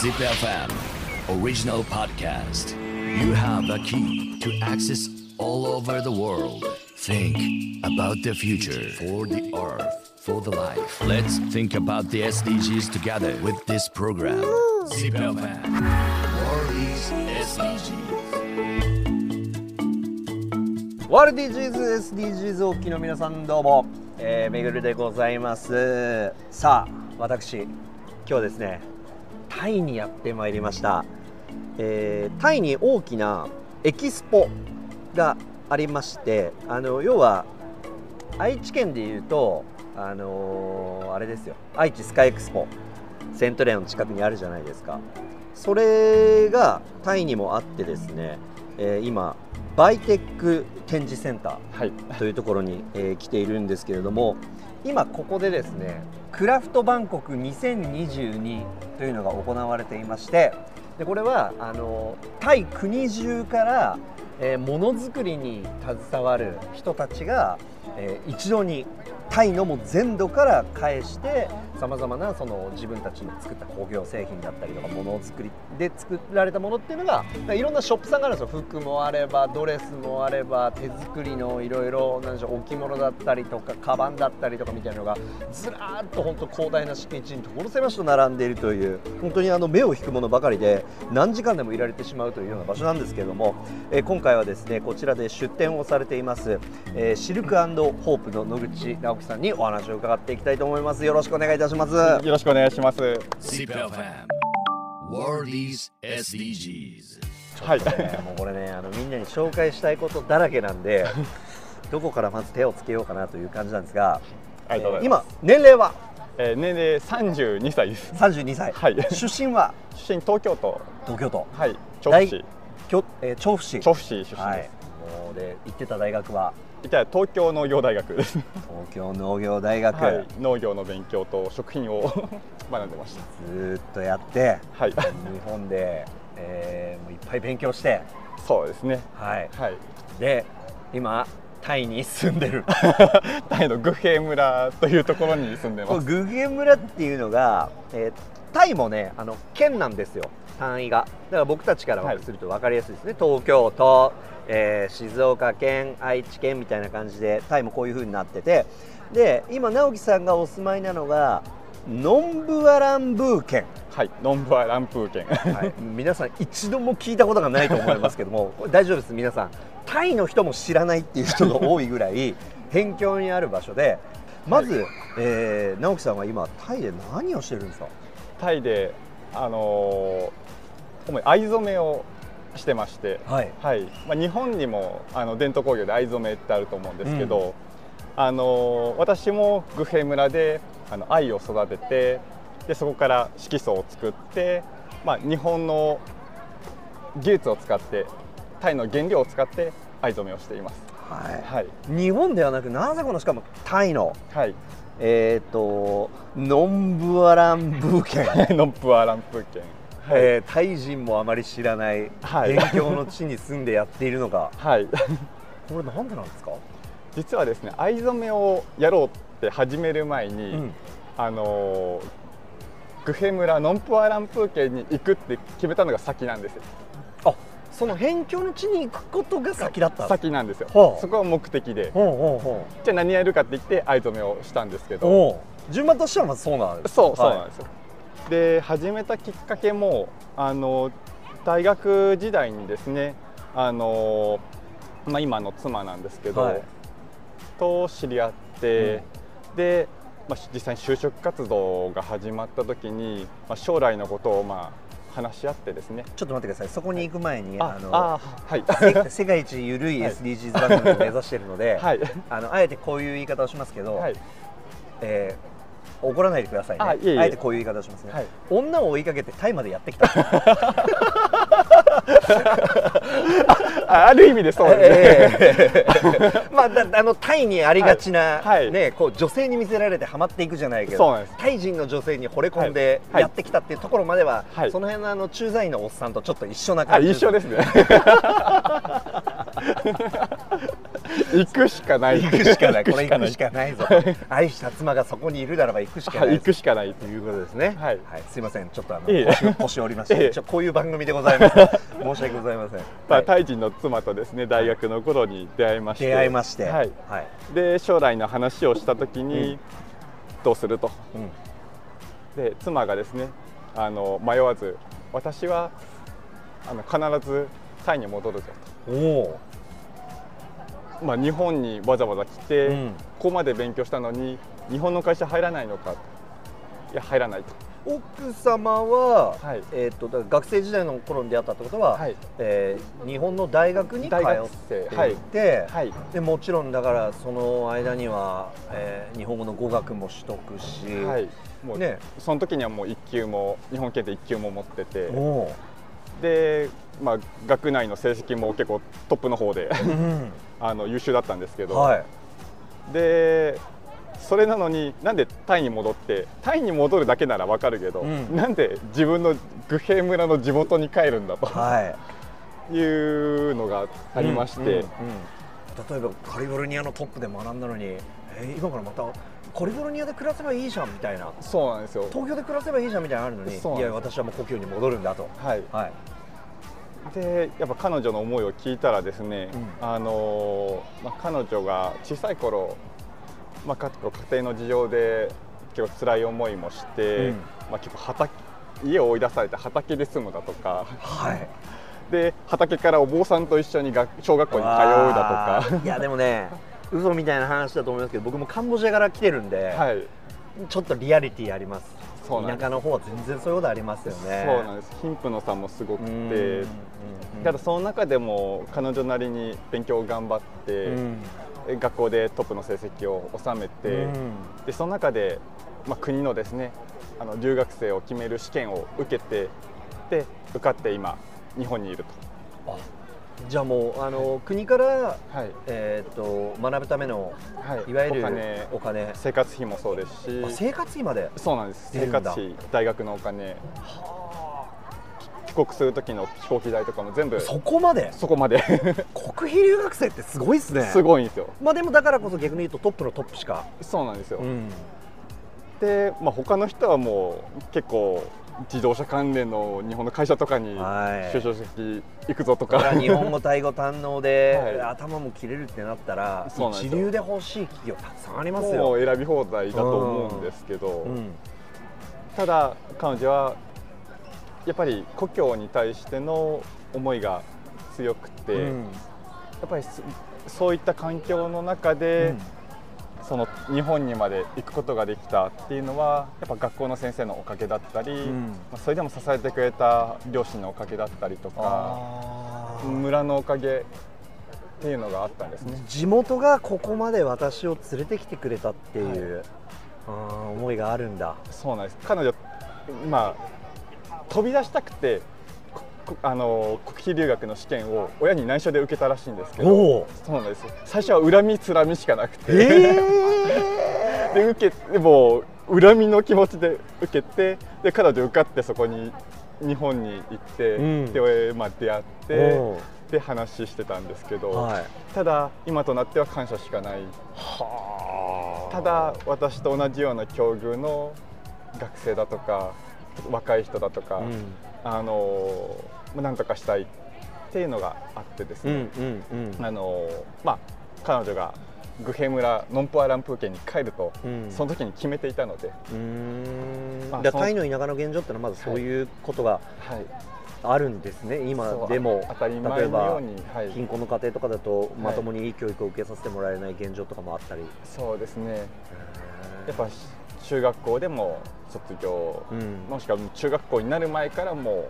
Zip FM original podcast. You have a key to access all over the world. Think about the future for the earth, for the life. Let's think about the SDGs together with this program. Zip FM World is SDGs. ワールディジーズ SDGs お聞きの皆さんどうも、えー、めぐるでございますさあ私今日ですねタイにやってまいりました、えータイに大きなエキスポがありましてあの要は愛知県でいうとあのーあれですよ。愛知スカイエクスポ。セントレアの近くにあるじゃないですか。それがタイにもあってですね、えー今バイテック展示センタはい、ーというところに、えー来ているんですけれども今ここでですねクラフトバンコク2022というのが行われていましてでこれはあのタイ国中からえーものづくりに携わる人たちが、えー一度にタイのも全土から返してさまざまなその自分たちの作った工業製品だったりとかものづくりで作られたものっていうのがいろんなショップさんがあるんですよ。服もあればドレスもあれば手作りのいろいろ置物だったりとかカバンだったりとかみたいなのがずらっと本当広大な敷地に所狭しと並んでいるという本当にあの目を引くものばかりで何時間でもいられてしまうというような場所なんですけれども、えー今回はですねこちらで出店をされています、えーシルクホープの野口直樹さんにお話を伺っていきたいと思います。よろしくお願いいたします。よろしくお願いします。はい、ね。もうこれねあのみんなに紹介したいことだらけなんで どこからまず手をつけようかなという感じなんですがありがとうございます。今年齢は？えー年齢三十二歳です。32歳、はい。出身は？出身東京都、東京都。はい、調大布市、京、えー調布市。調布市出身です。はい。もうで行ってた大学は？いた東京農業大学です。東京農業大学、はい、農業の勉強と食品を 学んでました。ずーっとやってはい、日本で、えーもういっぱい勉強してそうですね。はいはい、で今タイに住んでる タイのグヘ村というところに住んでこます。のグゲ村っていうのが、えータイもねあの県なんですよ。単位が。だから僕たちからはい。すると分かりやすいですね、東京都、えー静岡県愛知県みたいな感じでタイもこういう風になってて。で今直樹さんがお住まいなのがノンブアランブー県。はい、ノンブアランプー県。はい、皆さん一度も聞いたことがないと思いますけども 大丈夫です皆さん。タイの人も知らないっていう人が多いぐらい 辺境にある場所で。まず、えー直樹さんは今タイで何をしてるんですか？タイで、あのー主に藍染めをしてまして。はい。はい。まあ、日本にもあの伝統工業で藍染めってあると思うんですけど、あの私もグヘ村であの藍を育ててでそこから色素を作って、まあ、日本の技術を使ってタイの原料を使って藍染めをしています。ははい、い、日本ではなくなぜこのしかもタイのはい、えっ、とノンブアランブー県、ノンプアランプー県。はい、えータイ人もあまり知らないはい。辺境の地に住んでやっているのがはい、これなんでなんですか、実はですね藍染めをやろうって始める前に、うん。あのグヘ村ノンプアランプー県に行くって決めたのが先なんですその辺境の地に行くことが先だった先なんですよ、はあそこが目的で。ほうほうほじゃあ何やるかって言って藍染めをしたんですけう。ど順番としてはまずそうなんですそうそうはい。なんですよ、で始めたきっかけもあの大学時代にですねあの、まあ、今の妻なんですけど、はい。と知り合って、で、まあ、実際に就職活動が始まった時に、まあ、将来のことをまあ話し合ってですね。ちょっと待ってください。そこに行く前に、あのあはい。せ世界一ゆるいはい。SDGs 番組を目指しているので、はい。あのあえてこういう言い方をしますけど、はい。えー怒らないでくださいね。あいえいえ。えてこういう言い方をしますね、はい。女を追いかけてタイまでやってきた。あある意味でそうですね、ええ まあだあのタイにありがちな、はい。はい。ねこう女性に見せられてハマっていくじゃないけどタイ人の女性に惚れ込んではい。やってきたっていうところまでは、はい。その辺のあの駐在員のおっさんとちょっと一緒なあ感じ一緒ですね 行くしかない。行くしかない。これ行くしかかないぞ。愛した妻がそこにいるならば行くしかはない。い行くしかないということですね。はい。すいません。ちょっとあの腰腰折りました、いえいえ。ちょこういう番組でございます。申し訳ございません、まあ、はい。タイ人の妻とですね大学の頃に出会いまして。出会いまして。はい、はい。で将来の話をした時に、どうすると。うん。で妻がですねあの迷わず私はあの必ずタイに戻るぞおおと、まあ、日本にわざわざ来て、うん。ここまで勉強したのに日本の会社入らないのか。といや入らないと。奥様は、はい。えー、と学生時代の頃に出会ったってことは、はい。えー日本の大学に通ってい。いて、はい。でもちろんだからその間には、えー日本語の語学も取得し、はい。もう、ね。その時にはもう1級も日本検定1級も持っててで、まあ、学内の成績も結構トップの方でうん あの優秀だったんですけど、はい。でそれなのになんでタイに戻ってタイに戻るだけならわかるけど、うん。なんで自分のグヘ村の地元に帰るんだと。はい。いうのがありまして、うんうんうん。例えばカリフォルニアのトップで学んだのに、えー今からまたカリフォルニアで暮らせばいいじゃんみたいな。そうなんですよ。東京で暮らせばいいじゃんみたいなのあるのにいや私はもう故郷に戻るんだと。はい、はいでやっぱ彼女の思いを聞いたらですね、うん。あのーまあ、彼女が小さい頃、まあ、か家庭の事情で結構辛い思いもして、うん。まあ、結構畑家を追い出されて畑で住むだとか。はい。で畑からお坊さんと一緒に学小学校に通うだとか。いやでもね嘘みたいな話だと思いますけど僕もカンボジアから来てるんで、はい。ちょっとリアリティあります田舎の方は全然そういうことありますよね。そうなんです。貧富の差もすごくうんてうんただその中でも彼女なりに勉強を頑張って、うん。え学校でトップの成績を収めて、うん。でその中で、まあ、国のですねあの留学生を決める試験を受けてで受かって今日本にいるあじゃあもうあの国から、と、はい。えー、と学ぶためのはい、いわゆるお金。生活費もそうですし。あ生活費まで？そうなんです。生活費。大学のお金。帰国する時の飛行機代とかも全部。そこまで？そこまで。国費留学生ってすごいですね。すごいんですよ。まあでもだからこそ逆に言うとトップのトップしか、そうなんですよ、ん、で、まあ、他の人はもう結構自動車関連の日本の会社とかにはい。就職先行くぞとだかか、ら日本語タイ語堪能で、はい。頭も切れるってなったら一流で欲しい企業たくさんありますもよう選び放題だと思うんですけど、うん。ただ彼女はやっぱり故郷に対しての思いが強くて、やうん。っぱりそそういった環境の中で、その日本にまで行くことができたっていうのはやっぱ学校の先生のおかげだったり、うん。まあそれでも支えてくれた両親のおかげだったりとか村のおかげっていうのがあったんですね。地元がここまで私を連れてきてくれたっていう、あー思いがあるんだ。そうなんです。彼女まあ飛び出したくてあの国費留学の試験を親に内緒で受けたらしいんですけどそうなんです最初は恨みつらみしかなくて、え で受けでも恨みの気持ちで受けてで彼女受かってそこに日本に行って、うん。で、まあ、出会っー、ておで話してたんですけど、ーはい。ただ今となっては感謝しかない。はただ私と同じような境遇の学生だとか若い人だとか、うん。あのまあなんとかしたいっていうのがあってですうんね、うんうん。あのまあ、彼女がグヘ村ノンポアランプー県に帰ると、うん。その時に決めていたので、タイの田舎の現状ってのはまずそういうことがはい、あるんですね、今でも。当たり例前えばのように、はい、貧困の家庭とかだとい。まともにいい教育を受けさせてもらえない現状とかもあったり、そうですね。やっぱ中学校でも卒業、うん。もしくは中学校になる前からもう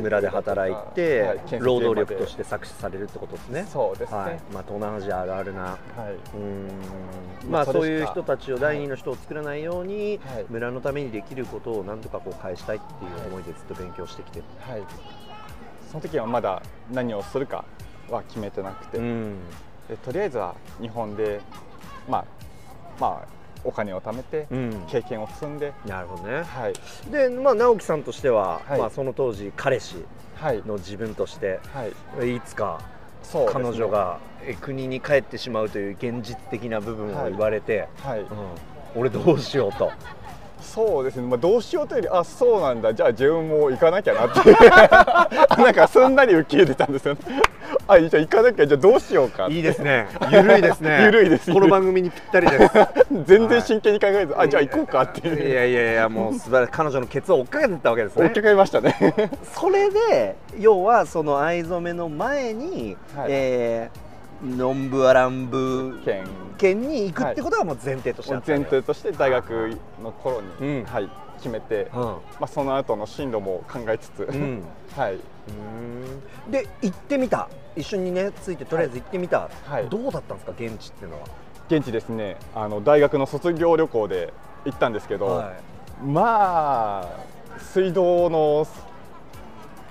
村で働いて、労働力として搾取されるってことですね。そうですね、はい。まあ、東南アジアあるあるな。はい、うーん。まあそういう人たちを第二の人を作らないように、はい。村のためにできることをなんとかこう返したいっていう思いでずっと勉強してきてる、はい、その時はまだ何をするかは決めてなくて、うん。でとりあえずは日本で、まあまあ、お金を貯めてうん。経験を積んで、なるほどね。はい。で、まあ、直樹さんとしては、はい。まあ、その当時彼氏はい。の自分としてはい。いつか彼女がえ国に帰ってしまうという現実的な部分を言われて、はい。うん、俺どうしようとそうですね、まあ、どうしようというよりあそうなんだ。じゃあ自分も行かなきゃなって なんかすんなり受け入れたんですよね。あじゃあ行かなきゃじゃあどうしようかいいですね。ゆるいですね。ゆるいです。この番組にぴったりです。全然真剣に考えず、あじゃあ行こうかっていう。いやいやいやもう素晴らしい。彼女のケツを追っかけてったわけですね。追っかけましたね。それで要はその藍染めの前に、はい。えーノンブアランブ県。県に行くってことがもう前提としてあった前提として大学の頃に、うん。はい、決めて、うん。まあ、その後の進路も考えつつ、うん。はい、で行ってみた。一緒にねついてとりあえず行ってみた、はい。どうだったんですか現地っていうのは、現地ですね。あの大学の卒業旅行で行ったんですけど、はまあ水道の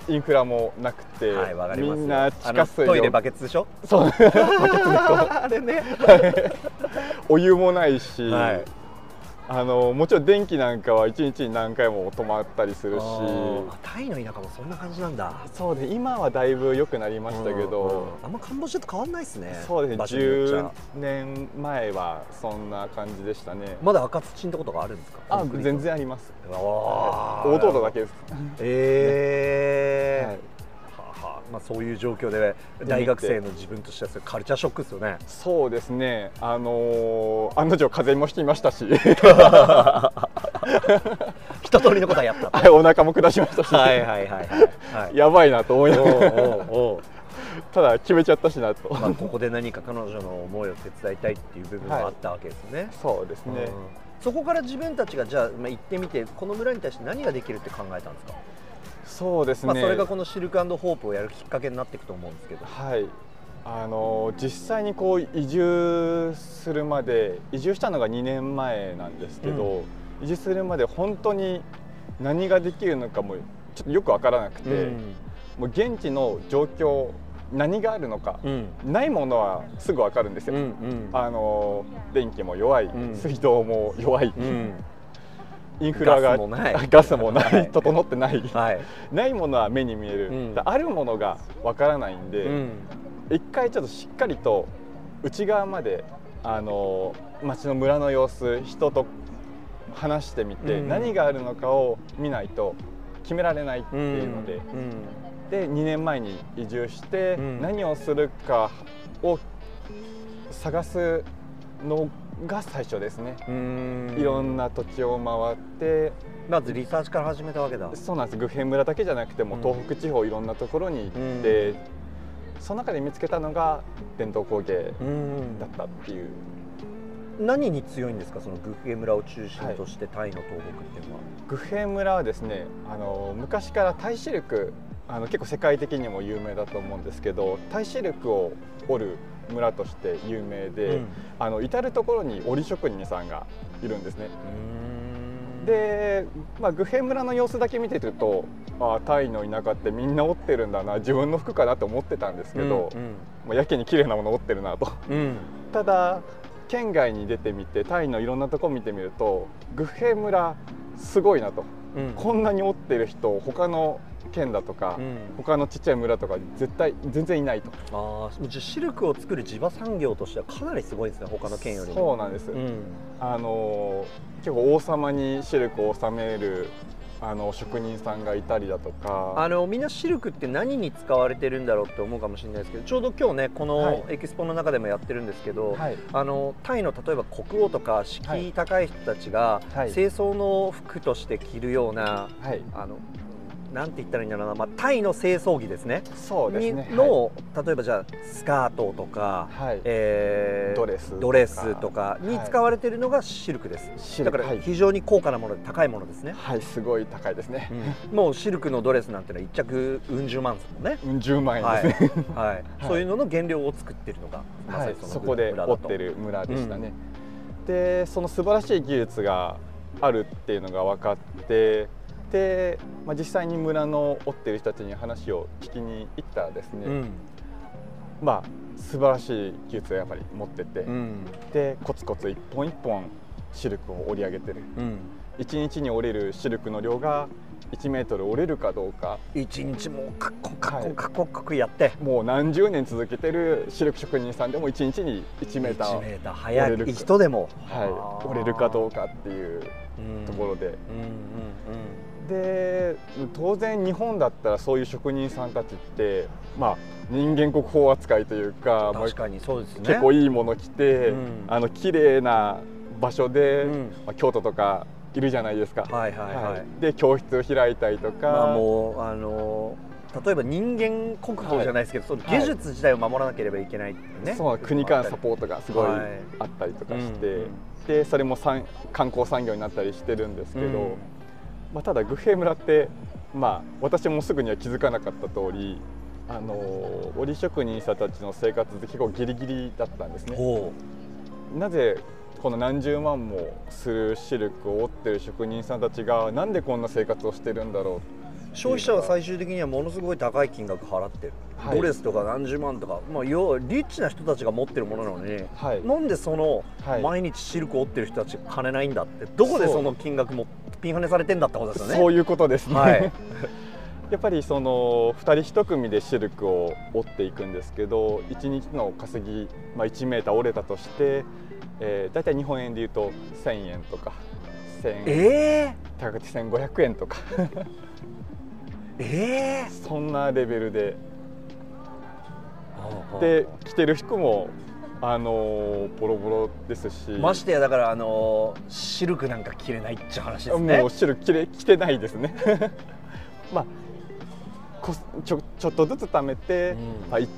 インフラもなくて、い、はい、わかりますよ。みんな地下水トイレをバケツでしょ？そう。あれね。お湯もないし、はいあのもちろん電気なんかは1日に何回も止まったりするし。あタイの田舎もそんな感じなんだ。そうで今はだいぶ良くなりましたけど、うんうんあんまカンボジアと変わんないですねそうですね場所によっち10ゃ年前はそんな感じでしたね。まだ赤土のとことかあるんですか？あ全然あります。あ大道路だけです、ええ はい。はあはあまあ、そういう状況で大学生の自分としてはカルチャーショックですよね。そうですね。あのー案の定風邪もひきましたし。一通りのことはやったはいお腹も下しましたし、はいはいはいはい、はい、やばいなと思いながら。ただ決めちゃったしなと、まあ、ここで何か彼女の思いを手伝いたいっていう部分があったわけですね、そうですね、うん。そこから自分たちがじゃあ、まあ、行ってみてこの村に対して何ができるって考えたんですか、そうですね、まあ、それがこのシルクホープをやるきっかけになっていくと思うんですけど。はい。あの実際にこう移住するまで移住したのが2年前なんですけど、移住するまで本当に何ができるのかもちょっとよく分からなくて、もう現地の状況何があるのか、うん。ないものはすぐ分かるんですよ、うんあの電気も弱い、ん。水道も弱い、うんインフラがガスもない。ガスもないはい。整ってない、はい、ないものは目に見える、うん。あるものが分からないんで、うん。一回ちょっとしっかりと内側まであの町の村の様子人と話してみて、うん。何があるのかを見ないと決められないっていうので、で2年前に移住して、うん。何をするかを探すのが最初ですね。うん。いろんな土地を回って。まずリサーチから始めたわけだ。そうなんです。グヘン村だけじゃなくても、うん。東北地方いろんなところに行って、その中で見つけたのが伝統工芸うん。だったっていう、何に強いんですか？そのグッゲ村を中心としてタイの東北っていうのは、グヘン村はですねあの昔からタイシルクあの結構世界的にも有名だと思うんですけどタイシルクを織る村として有名で、うん。あの至る所に織職人さんがいるんですね。うんで、まあ、グヘン村の様子だけ見てるとあタイの田舎ってみんな織ってるんだな自分の服かなと思ってたんですけど、まあ、やけに綺麗なもの織ってるなと。うん。うんただ県外に出てみてタイのいろんなとこ見てみるとグヘン村すごいなと。うん。こんなに織ってる人他の県だとか、うん。他のちっちゃい村とか絶対全然いないと。ああじゃあシルクを作る地場産業としてはかなりすごいですね他の県よりも。そうなんです、うん。あの結構王様にシルクを収めるあの職人さんがいたりだとか。あのみんなシルクって何に使われてるんだろうって思うかもしれないですけどちょうど今日ねこはい。のエキスポの中でもやってるんですけど、はい。あのタイの例えば国王とか敷居高い人たちがはい。清掃の服として着るような、はい。あのなんて言ったらいいんだろうな、まあ、タイの清掃着ですね。そうですね。にの、例えばじゃあスカートとか、はい。えードレスとか。ドレスとかにはい。使われているのがシルクです、だから非常に高価なもので高いものですね、はいすごい高いですね、もうシルクのドレスなんてのは一着うん十万ですもんね。うん、10万円はいですね、はい、そういうのの原料を作ってるのが、まさはい。に、のそこで織ってる村でしたね、でその素晴らしい技術があるっていうのが分かってで、まあ、実際に村の織ってる人たちに話を聞きに行ったらですね、うん。まあ素晴らしい技術をやっぱり持ってて、うん。でコツコツ一本一本シルクを織り上げてる。うん。1日に織れるシルクの量が1メートル折れるかどうか。一日もうカッコンカッコはい。ンカッコンカッコンやって、もう何十年続けてるシルク職人さんでも1日に1メーター1メーター速い人でも、はい、折れるかどうかっていうところで、うんうんで当然日本だったらそういう職人さんたちって、まあ、人間国宝扱いというか確かにそうですね。結構いいもの着て、うん。あの綺麗な場所で、うん。まあ、京都とかいるじゃないですか。はいはいはい、で教室を開いたりとか、まあもうあの例えば人間国宝じゃないですけど、その技術自体を守らなければいけないね、そう国からサポートがすごいはい。あったりとかして、うんでそれも産観光産業になったりしてるんですけど、うん。まあ、ただグヘ村って、まあ、私もすぐには気づかなかった通りあの織職人さんたちの生活って結構ギリギリだったんですね。ほなぜこの何十万もするシルクを織ってる職人さんたちがなんでこんな生活をしてるんだろう消費者は最終的にはものすごい高い金額払ってる、はい。ドレスとか何十万とか、まあ、要はリッチな人たちが持ってるものなのに、う。はい、なんでそのはい。毎日シルクを織ってる人たちが金ないんだって。どこでその金額もピンハネされてんだってことですよね。そういうことですね。はい。やっぱりその2人1組でシルクを織っていくんですけど1日の稼ぎ、まあ、1メーター折れたとして、えー、大体日本円でいうと1000円とか1000円え高くて1500円とか。ー、えそんなレベルで。ー、で着てる服もあのーボロボロですし。ましてやだからあのーシルクなんか着れないっちゅう話ですね。もうシルク着れ着てないですね。まあこちょちょっとずつ貯めて、うん。まあい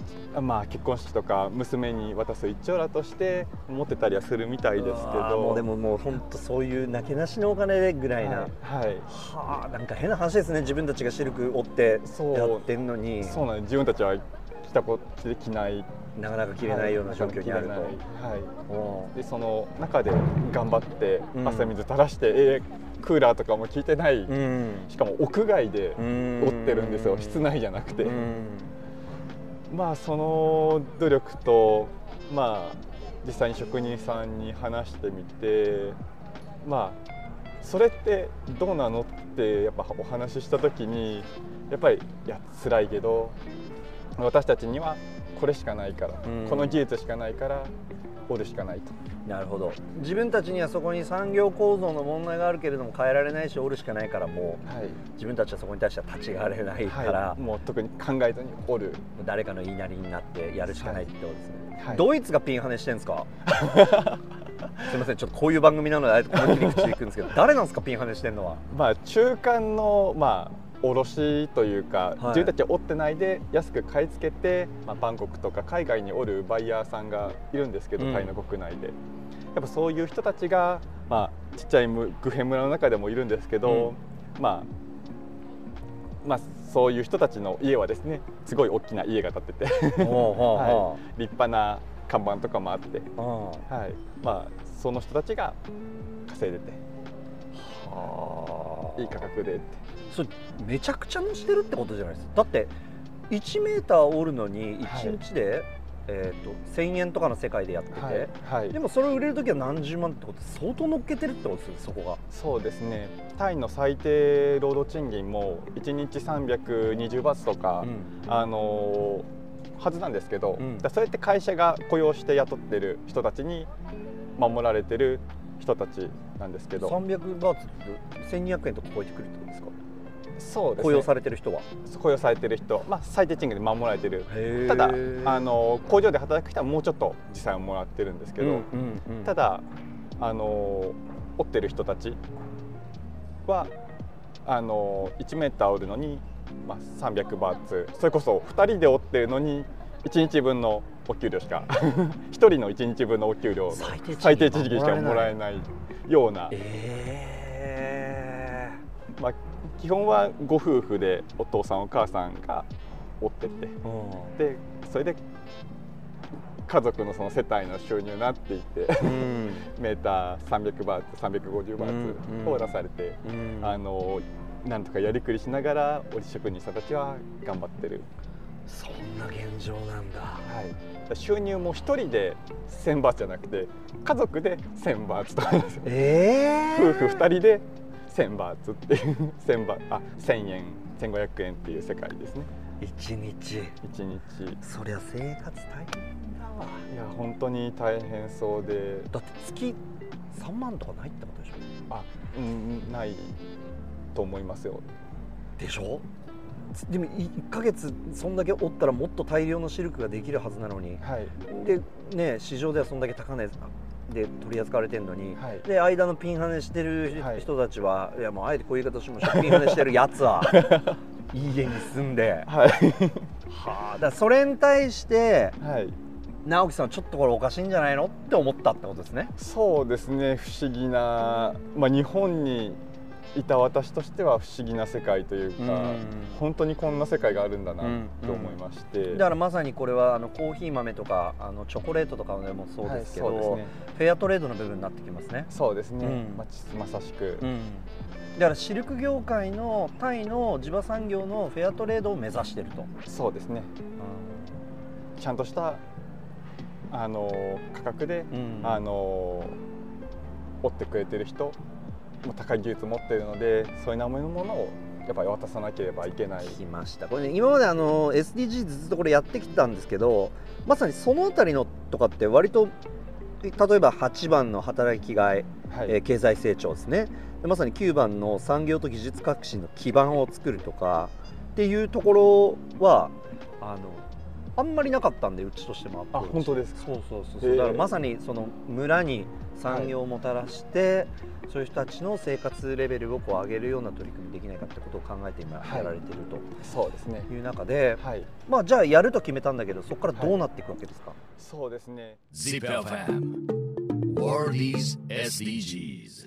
まあ、結婚式とか娘に渡す一丁羅として持ってたりはするみたいですけど。でももう本当そういうなけなしのお金でぐらいな、はい、はい。はあなんか変な話ですね。自分たちがシルク折ってやってんのに。そうなんです。自分たちは着たこ着着ない。なかなか着れないような状況にあると、はい、おでその中で頑張ってうん。汗水垂らして、えークーラーとかも効いてない、しかも屋外でうん。折ってるんですよ。室内じゃなくて、うん。まあその努力とまあ実際に職人さんに話してみてまあそれってどうなのってやっぱお話しした時にやっぱりいや辛いけど私たちにはこれしかないから、うん。この技術しかないから折るしかないと。なるほど。自分たちにはそこに産業構造の問題があるけれども変えられないし折るしかないからもはい。う自分たちはそこに対しては立ち上がれないから、はい、もう特に考えずに折る。誰かの言いなりになってやるしかないってことですね、はい。ドイツがピンハネしてんですか？すみませんちょっとこういう番組なのであえてこの切り口でいくんですけど誰なんですかピンハネしてんのは？まあ中間のまあ卸というか、はい。自分たちは折ってないで安く買い付けて、まあ、バンコクとか海外に折るバイヤーさんがいるんですけど、うん。タイの国内で。やっぱそういう人たちが、まあ、ちっちゃいむグヘ村の中でもいるんですけど、まあまあそういう人たちの家はですねすごい大きな家が建ってて ほうほうほ立派な看板とかもあって、はい。まあ、その人たちが稼いでて。はあ。いい価格でってそれめちゃくちゃのしてるってことじゃないです。かだって1メーター折るのに1日で、えー、と1000円とかの世界でやってて、はい、はい。でもそれを売れる時は何十万ってこと相当乗っけてるってことですよそこそうですね。タイの最低労働賃金も1日320バーツとか、が、あのーはずなんですけど、うん。だそうやって会社が雇用して雇ってる人たちに守られてる人たちなんですけど。300バーツって1200円とか超えてくるってことですか？そうですね。雇用されてる人は？雇用されてる人、まあ、最低賃金で守られてる。ただあの工場で働く人はもうちょっと実際はもらってるんですけど、うんうんうん。ただあの折ってる人たちはあの1メーター折るのに、まあ、300バーツ。それこそ2人で折ってるのに1日分のお給料しか 1人の1日分のお給料の最低賃金しかもらえないような、えまあ、基本はご夫婦でお父さんお母さんが折ってて。でそれで家族のその世帯の収入になっていって。うん。メーター300バーツ350バーツを出されて、うん。あのなんとかやりくりしながら織職人さんたちは頑張ってる、そんな現状なんだ。はい、収入も1人で1000バーツじゃなくて家族で1000バーツと。かですよえ夫婦2人で1000バーツっていう1000バあ1000円1500円っていう世界ですね。一日。1日。そりゃ生活大変だわ。いや本当に大変そうで。だって月3万とかないってことでしょ？あうんないと思いますよ。でしょ？でも1ヶ月そんだけ折ったらもっと大量のシルクができるはずなのに。はい。でね市場ではそんだけ高値で取り扱われてるのに、はい。で間のピンハネしてるはい。人たちは、い、やもうあえてこういう言い方しましょう。ピンハネしてるやつは。いい家に住んで。はい。はあだそれに対してはい。直樹さんはちょっとこれおかしいんじゃないのって思ったってことですねそうですね不思議な、まあ、日本にいた私としては不思議な世界というか、うん。本当にこんな世界があるんだなうん。と思いまして、だからまさにこれはあのコーヒー豆とかあのチョコレートとかでもそうですけど、はいね。フェアトレードの部分になってきますね、そうですね、うん。まあまさしく、だからシルク業界のタイの地場産業のフェアトレードを目指してると、そうですね。ちゃんとしたあの価格で、うん。あの追ってくれてる人も高い技術持ってるのでそういうなものをやっぱり渡さなければいけない。来ました。これ、ね、今まであの SDGs ずっとこれやってきてたんですけどまさにそのあたりのとかって割と例えば8番の働きがい、はい、えー経済成長ですね。でまさに9番の産業と技術革新の基盤を作るとかっていうところはあのあんまりなかったんでうちとしてもあ本当ですか？そうそうそうそう。だからまさにその村に産業をもたらして、そういう人たちの生活レベルをこう上げるような取り組みできないかってことを考えて今はい。やられてるそうですね。という中で、はい。まあじゃあやると決めたんだけどそこからどうなっていくわけですか、そうですね。ZipFM World is SDGs